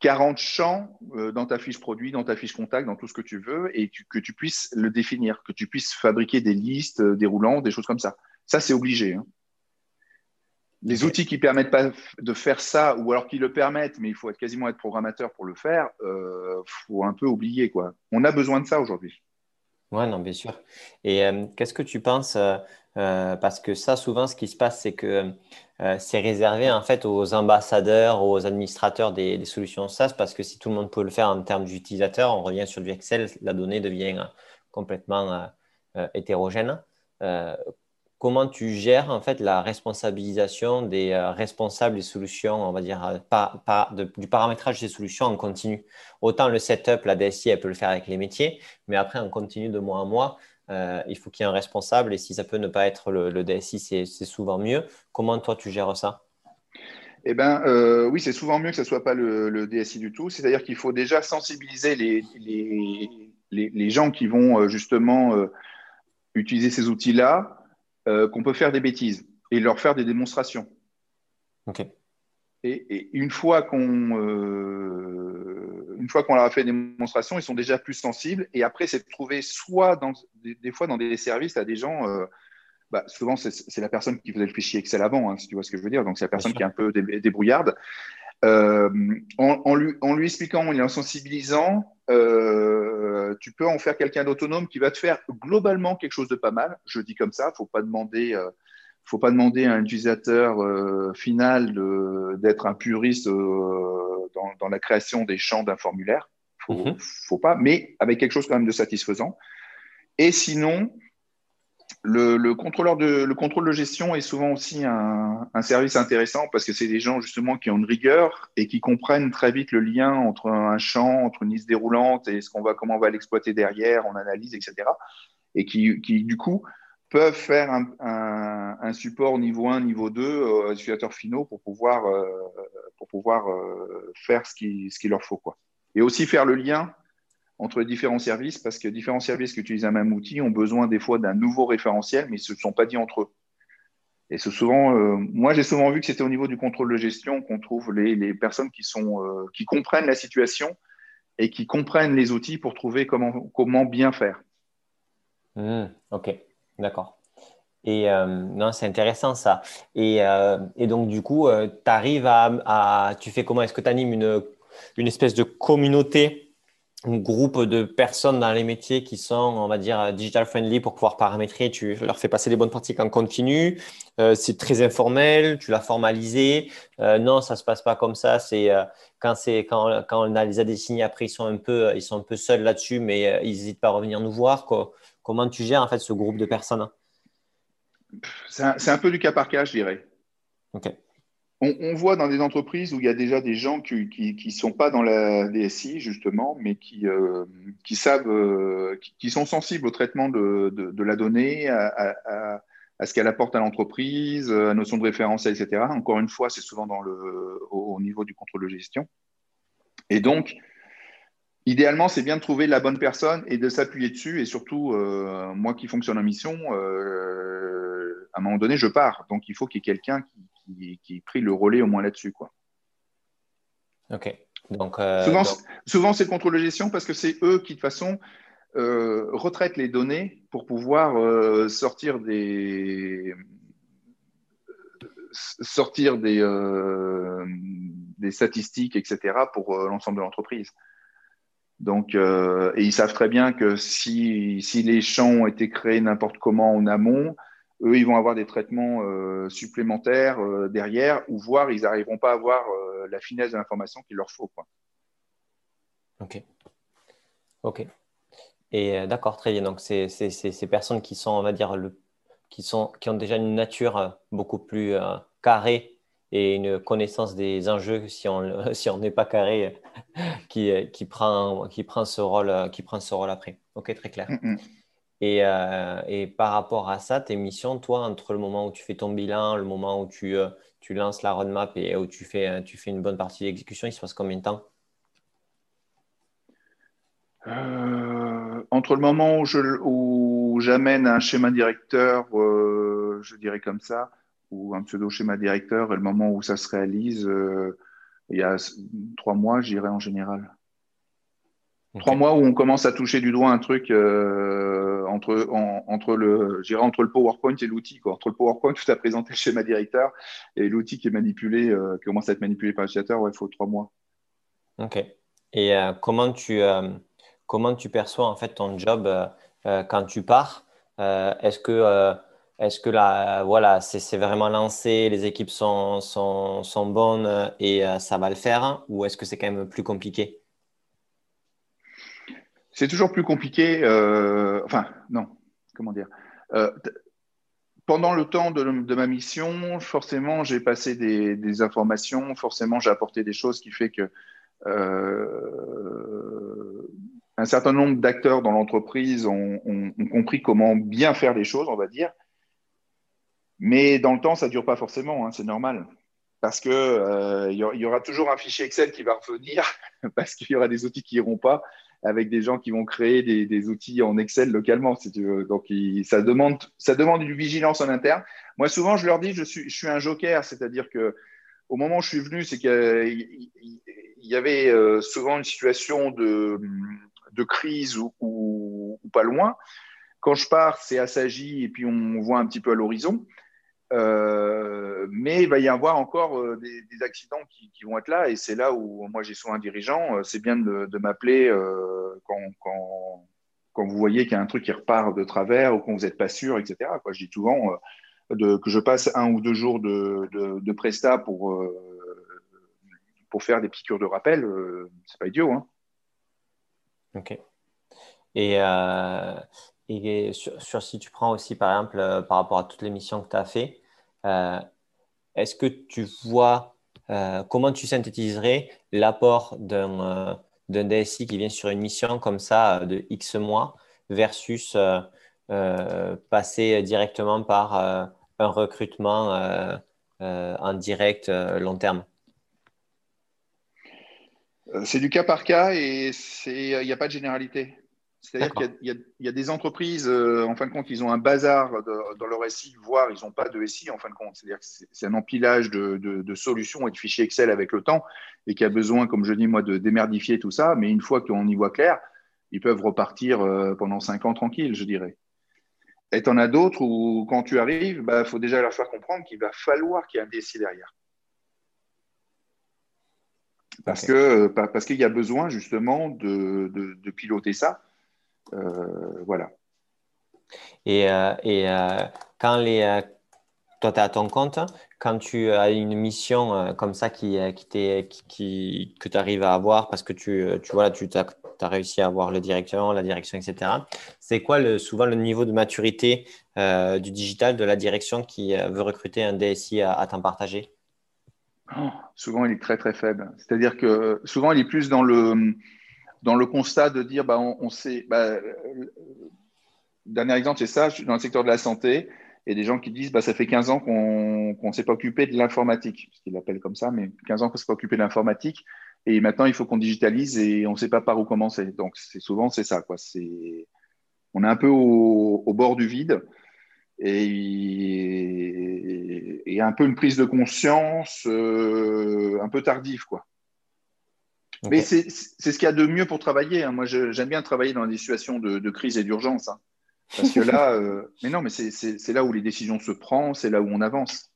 Speaker 1: 40 champs euh, dans ta fiche produit, dans ta fiche contact, dans tout ce que tu veux, et que tu puisses le définir, que tu puisses fabriquer des listes euh, déroulantes, des choses comme ça. Ça, c'est obligé. Hein. Les outils qui permettent pas de faire ça, ou alors qui le permettent, mais il faut être, quasiment être programmateur pour le faire, il euh, faut un peu oublier. Quoi. On a besoin de ça aujourd'hui.
Speaker 2: Oui, non, bien sûr. Et qu'est-ce que tu penses Parce que ça, souvent, ce qui se passe, c'est que euh, c'est réservé en fait aux ambassadeurs, aux administrateurs des, solutions SaaS parce que si tout le monde peut le faire en termes d'utilisateurs, on revient sur du Excel, la donnée devient euh, complètement euh, hétérogène. Comment tu gères en fait la responsabilisation des responsables des solutions, on va dire, pas, du paramétrage des solutions en continu Autant le setup, la DSI, elle peut le faire avec les métiers, mais après, en continu de mois en mois, euh, il faut qu'il y ait un responsable et si ça peut ne pas être le, DSI, c'est souvent mieux. Comment toi tu gères ça?
Speaker 1: Eh ben, euh, oui, c'est souvent mieux que ce ne soit pas le, DSI du tout. C'est-à-dire qu'il faut déjà sensibiliser les, gens qui vont euh, justement utiliser ces outils-là, qu'on peut faire des bêtises et leur faire des démonstrations.
Speaker 2: OK.
Speaker 1: Et, une fois qu'on une fois qu'on leur a fait des démonstrations, ils sont déjà plus sensibles. Et après, c'est de trouver soit dans, des, fois dans des services à des gens. Euh, bah, souvent, c'est la personne qui faisait le fichier Excel avant, hein, si tu vois ce que je veux dire. Donc, c'est la personne qui est un peu débrouillarde. Euh, en, lui, en, lui, expliquant, en lui sensibilisant, euh, tu peux en faire quelqu'un d'autonome qui va te faire globalement quelque chose de pas mal. Je dis comme ça, faut pas demander faut pas demander à un utilisateur final d'être un puriste dans, la création des champs d'un formulaire. Faut, mhm. faut pas, mais avec quelque chose quand même de satisfaisant. Et sinon, le, contrôleur de, le contrôle de gestion est souvent aussi un, service intéressant parce que c'est des gens justement qui ont une rigueur et qui comprennent très vite le lien entre un champ, entre une liste déroulante et ce qu'on va, comment on va l'exploiter derrière, on analyse, etc. Et qui, du coup, peuvent faire un, support niveau 1, niveau 2 aux utilisateurs finaux pour pouvoir, euh, pour pouvoir euh, faire ce qu'il ce leur faut. Quoi. Et aussi faire le lien entre les différents services, parce que différents services qui utilisent un même outil ont besoin des fois d'un nouveau référentiel, mais ils ne se sont pas dit entre eux. Et c'est souvent, euh, moi j'ai souvent vu que c'était au niveau du contrôle de gestion qu'on trouve les, les, personnes qui, sont, qui comprennent la situation et qui comprennent les outils pour trouver comment, comment bien faire.
Speaker 2: Mmh, ok. D'accord. Et euh, non, c'est intéressant ça. Et, euh, et, donc, du coup, euh, tu arrives à, Tu fais comment? Est-ce que tu animes une, une espèce de communauté, un groupe de personnes dans les métiers qui sont, on va dire, digital friendly pour pouvoir paramétrer Tu leur fais passer les bonnes pratiques en continu C'est très informel Tu l'as formalisé Non, ça se passe pas comme ça. C'est quand, quand, quand on a les a après, ils sont un peu, ils sont un peu seuls là-dessus, mais ils n'hésitent pas à revenir nous voir. Quoi. Comment tu gères en fait ce groupe de personnes?
Speaker 1: C'est un, peu du cas par cas, je dirais. On, voit dans des entreprises où il y a déjà des gens qui ne sont pas dans la DSI, justement, mais qui, euh, savent, euh, qui, sont sensibles au traitement de, la donnée, à, ce qu'elle apporte à l'entreprise, à la notion de référentiel, etc. Encore une fois, c'est souvent au, niveau du contrôle de gestion. Et donc, Idéalement, c'est bien de trouver la bonne personne et de s'appuyer dessus. Et surtout, euh, moi qui fonctionne en mission, à un moment donné, je pars. Donc, il faut qu'il y ait quelqu'un qui, qui pris le relais au moins là-dessus. Quoi.
Speaker 2: Ok.
Speaker 1: Donc, souvent, c'est le contrôle de gestion parce que c'est eux qui, de toute façon, retraitent les données pour pouvoir sortir des, sortir des, des statistiques, etc., pour l'ensemble de l'entreprise. Donc, euh, et ils savent très bien que si, si, les champs ont été créés n'importe comment en amont, eux, ils vont avoir des traitements euh, supplémentaires euh, derrière, ou voire ils n'arriveront pas à avoir la finesse de l'information qu'il leur faut. Quoi.
Speaker 2: Ok. Ok. Et d'accord, très bien. Donc, c'est ces personnes qui sont, on va dire, le, qui, sont, qui ont déjà une nature beaucoup plus carrée et une connaissance des enjeux si on si on n'est pas carré qui, qui prend qui prend ce rôle qui prend ce rôle après ok très clair mm, mm. Et, euh, et, par rapport à ça tes missions toi entre le moment où tu fais ton bilan le moment où tu, euh, tu lances la roadmap et où tu fais tu fais une bonne partie d'exécution il se passe combien de temps?
Speaker 1: Euh, entre le moment où j'amène un schéma directeur je dirais comme ça ou un pseudo-schéma directeur et le moment où ça se réalise, euh, il y a trois mois, j'irai en général. Trois mois où on commence à toucher du doigt un truc euh, entre, entre, le, entre le PowerPoint et l'outil. Entre le PowerPoint où tu as présenté le schéma directeur et l'outil qui est manipulé, euh, qui commence à être manipulé par l'utilisateur, ouais, il faut trois mois.
Speaker 2: Ok. Et comment, tu, comment tu perçois en fait ton job quand tu pars? Est-ce que est-ce que là, voilà, c'est vraiment lancé, les équipes sont, sont, sont bonnes et euh, ça va le faire? Ou est-ce que c'est quand même plus compliqué?
Speaker 1: C'est toujours plus compliqué. Euh, enfin, non, comment dire euh, Pendant le temps de, ma mission, forcément, j'ai passé des, informations, forcément, j'ai apporté des choses qui fait que un certain nombre d'acteurs dans l'entreprise ont, compris comment bien faire les choses, on va dire. Mais dans le temps, ça ne dure pas forcément, hein, c'est normal. Parce qu'il euh, y, y, aura toujours un fichier Excel qui va revenir, parce qu'il y aura des outils qui n'iront pas, avec des gens qui vont créer des, outils en Excel localement, si tu veux. Donc, ça, demande, ça demande une vigilance en interne. Moi, souvent, je leur dis, je suis, je suis un joker, c'est-à-dire que au moment où je suis venu, c'est qu'il y avait euh, souvent une situation de, de crise ou, ou, ou, pas loin. Quand je pars, c'est assagi et puis on voit un petit peu à l'horizon. Euh, mais il va y avoir encore euh, des, accidents qui, vont être là. Et c'est là où moi j'ai souvent un dirigeant. Euh, c'est bien de, m'appeler quand, quand, quand, vous voyez qu'il y a un truc qui repart de travers ou quand vous n'êtes pas sûr, etc. Je dis souvent que je passe un ou deux jours de, de, presta pour, pour faire des piqûres de rappel. c'est pas idiot. Hein.
Speaker 2: Ok. Et, et sur, si tu prends aussi, par exemple, par rapport à toutes les missions que tu as fait, est-ce que tu vois euh, comment tu synthétiserais l'apport d'un euh, DSI qui vient sur une mission comme ça de X mois versus passer directement par un recrutement en direct long terme?
Speaker 1: C'est du cas par cas et il n'y a pas de généralité. C'est-à-dire qu'il y, a des entreprises, euh, en fin de compte, ils ont un bazar dans leur SI, voire ils n'ont pas de SI, en fin de compte. C'est-à-dire que c'est un empilage de, solutions et de fichiers Excel avec le temps et qui a besoin, comme je dis, moi, de démerdifier tout ça. Mais une fois qu'on y voit clair, ils peuvent repartir euh, pendant cinq ans tranquilles, je dirais. Et tu en as d'autres où, quand tu arrives, il bah, faut déjà leur faire comprendre qu'il va falloir qu'il y ait un DSI derrière. Parce que parce qu'il y a besoin justement de piloter ça euh, voilà.
Speaker 2: Et, euh, et euh, quand les, toi, tu es à ton compte, quand tu as une mission comme ça qui, qui, qui que tu arrives à avoir parce que tu, tu, voilà, tu as, as, réussi à avoir le directeur, la direction, etc., c'est quoi le, souvent le niveau de maturité du digital, de la direction qui veut recruter un DSI à, temps partagé?
Speaker 1: Oh, Souvent, il est très, très faible. C'est-à-dire que souvent, il est plus dans le dans le constat de dire, bah, on, sait, bah, dernier exemple, c'est ça, je suis dans le secteur de la santé, et des gens qui disent, bah, ça fait 15 ans qu'on ne s'est pas occupé de l'informatique, ce qu'ils l'appellent comme ça, mais 15 ans qu'on ne s'est pas occupé de l'informatique, et maintenant il faut qu'on digitalise et on ne sait pas par où commencer. Donc souvent c'est ça, quoi. On est un peu au, bord du vide. et, un peu une prise de conscience euh, un peu tardive, quoi. Mais c'est ce qu'il y a de mieux pour travailler. Hein. Moi, j'aime bien travailler dans des situations de, crise et d'urgence. Hein. Parce que là, euh, mais non, mais c'est là où les décisions se prennent, c'est là où on avance.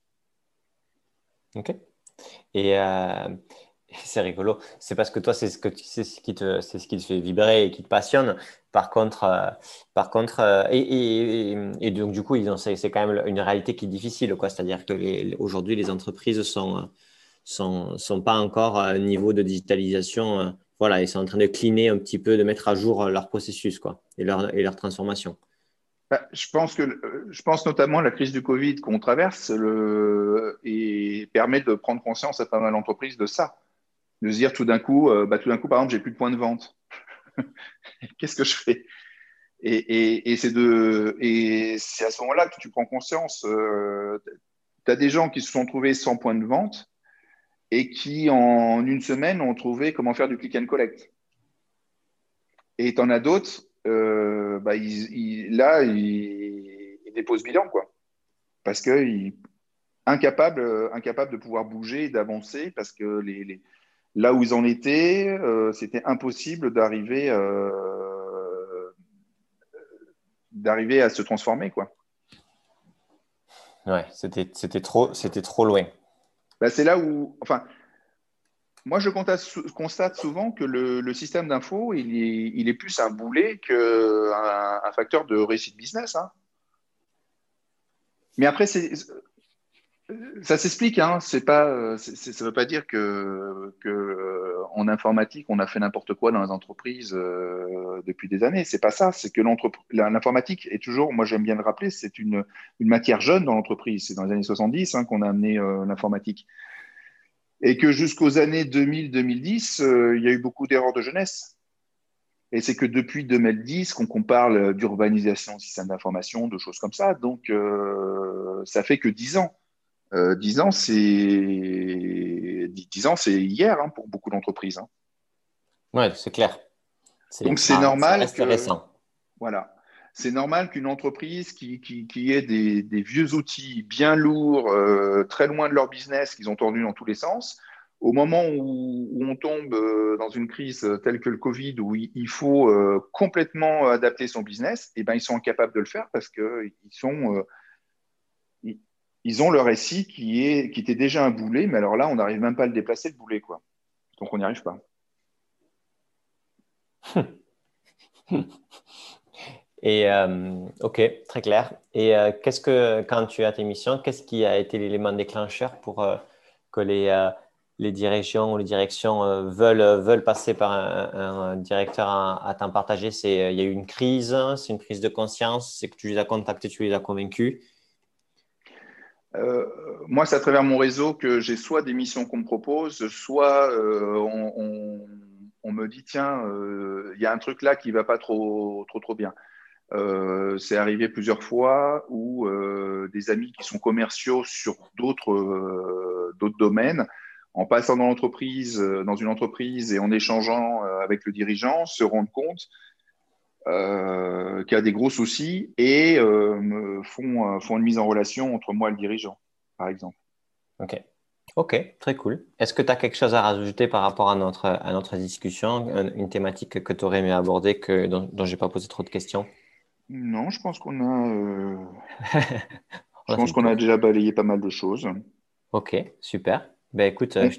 Speaker 2: Ok. Et euh, c'est rigolo. C'est parce que toi, c'est ce, que, ce, qui te, ce qui te fait vibrer et qui te passionne. Par contre, euh, par contre euh, et, et, donc, du coup, c'est quand même une réalité qui est difficile. C'est-à-dire qu'aujourd'hui, les, les entreprises sont, sont, sont pas encore à un niveau de digitalisation. voilà, ils sont en train de cleaner un petit peu, de mettre à jour leur processus quoi, et, leur, transformation.
Speaker 1: Bah, je pense que je pense notamment à la crise du Covid qu'on traverse le, et permet de prendre conscience à pas mal d'entreprises de ça, de se dire tout d'un coup, euh, bah, tout d'un coup, par exemple, j'ai plus de points de vente. Qu'est-ce que je fais? Et, c'est de et c'est à ce moment-là que tu prends conscience. Euh, tu as des gens qui se sont trouvés sans points de vente et qui en une semaine ont trouvé comment faire du click and collect. Et tu en as d'autres euh, bah, là, il, dépose bilan, quoi. Parce que incapable, incapable de pouvoir bouger d'avancer, parce que là où ils en étaient, euh, c'était impossible d'arriver euh, d'arriver à se transformer, quoi.
Speaker 2: Ouais, c'était trop, c'était trop loin.
Speaker 1: Bah, c'est là où, enfin, moi, je constate souvent que le, système d'info, il est, plus un boulet qu'un un facteur de réussite business. Hein. Mais après, ça s'explique. Hein. C'est pas, ça ne veut pas dire que, en informatique, on a fait n'importe quoi dans les entreprises euh, depuis des années. C'est pas ça. C'est que l'informatique est toujours, moi j'aime bien le rappeler, c'est une, matière jeune dans l'entreprise. C'est dans les années 70 hein, qu'on a amené euh, l'informatique et que jusqu'aux années 2000-2010, euh, il y a eu beaucoup d'erreurs de jeunesse. Et c'est que depuis 2010 qu'on parle d'urbanisation, système d'information, de choses comme ça. Donc, euh, ça fait que 10 ans. Euh, 10 ans, c'est 10 ans, c'est hier hein, pour beaucoup d'entreprises. Hein.
Speaker 2: Oui, c'est clair.
Speaker 1: Donc, c'est normal. Voilà c'est normal qu'une entreprise qui, qui, ait des, vieux outils bien lourds, euh, très loin de leur business, qu'ils ont tordus dans tous les sens, au moment où, on tombe euh, dans une crise telle que le Covid, où il, faut euh, complètement adapter son business, et eh ben, ils sont incapables de le faire parce qu'ils sont, ils, ont leur récit qui, est, qui était déjà un boulet, mais alors là, on n'arrive même pas à le déplacer, le boulet. Quoi. Donc, on n'y arrive pas.
Speaker 2: Et euh, ok, très clair. Et euh, qu'est-ce que, quand tu as tes missions, qu'est-ce qui a été l'élément déclencheur pour euh, que les, les directions ou les directions veulent, veulent passer par un, directeur à, temps partagé? C'est il y a eu une crise, c'est une prise de conscience, c'est que tu les as contactés, tu les as convaincus.
Speaker 1: Moi, c'est à travers mon réseau que j'ai soit des missions qu'on me propose, soit on, on, me dit tiens, il y a un truc là qui va pas trop trop trop bien. Euh, c'est arrivé plusieurs fois où euh, des amis qui sont commerciaux sur d'autres euh, d'autres domaines, en passant dans l'entreprise, dans une entreprise et en échangeant avec le dirigeant, se rendent compte qu'il y a des gros soucis et me font, font une mise en relation entre moi et le dirigeant, par exemple.
Speaker 2: Ok. Ok, très cool. Est-ce que tu as quelque chose à rajouter par rapport à notre, à notre discussion, une thématique que tu aurais aimé aborder, que, dont, dont je n'ai pas posé trop de questions?
Speaker 1: Non, je pense qu'on a, euh, je pense qu'on a déjà balayé pas mal de choses.
Speaker 2: Ok, super. Ben, écoute, euh,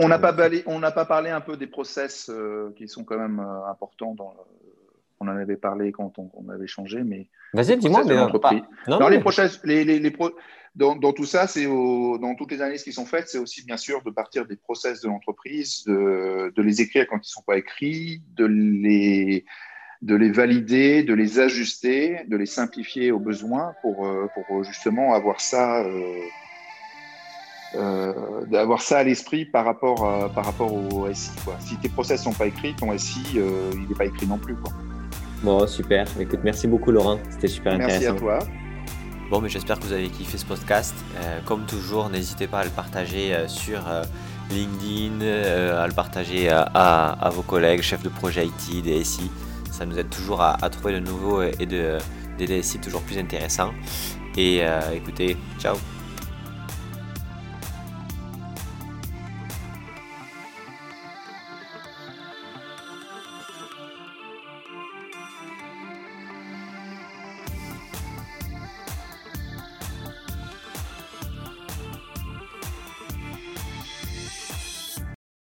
Speaker 1: on n'a pas on n'a pas parlé un peu des process euh, qui sont quand même importants. Dans, on en avait parlé quand on, avait changé, mais.
Speaker 2: Vas-y, dis-moi. Mais
Speaker 1: dans les process, les, les, les dans, dans, tout ça, c'est dans toutes les analyses qui sont faites, c'est aussi bien sûr de partir des process de l'entreprise, de, de, les écrire quand ils ne sont pas écrits, de les de les valider, de les ajuster, de les simplifier aux besoins pour, euh, pour justement avoir ça, euh, euh, d'avoir ça à l'esprit par rapport, à, par rapport au SI. Quoi. Si tes process sont pas écrits, ton SI, il n'est pas écrit non plus. Quoi.
Speaker 2: Bon, super. Écoute, merci beaucoup Laurent, c'était super intéressant.
Speaker 1: Merci à toi.
Speaker 2: Bon, mais j'espère que vous avez kiffé ce podcast. comme toujours, n'hésitez pas à le partager sur LinkedIn, à le partager à, à, vos collègues, chefs de projet IT, des SI ça nous aide toujours à, trouver de nouveaux et de, des DSI toujours plus intéressants. Et écoutez, ciao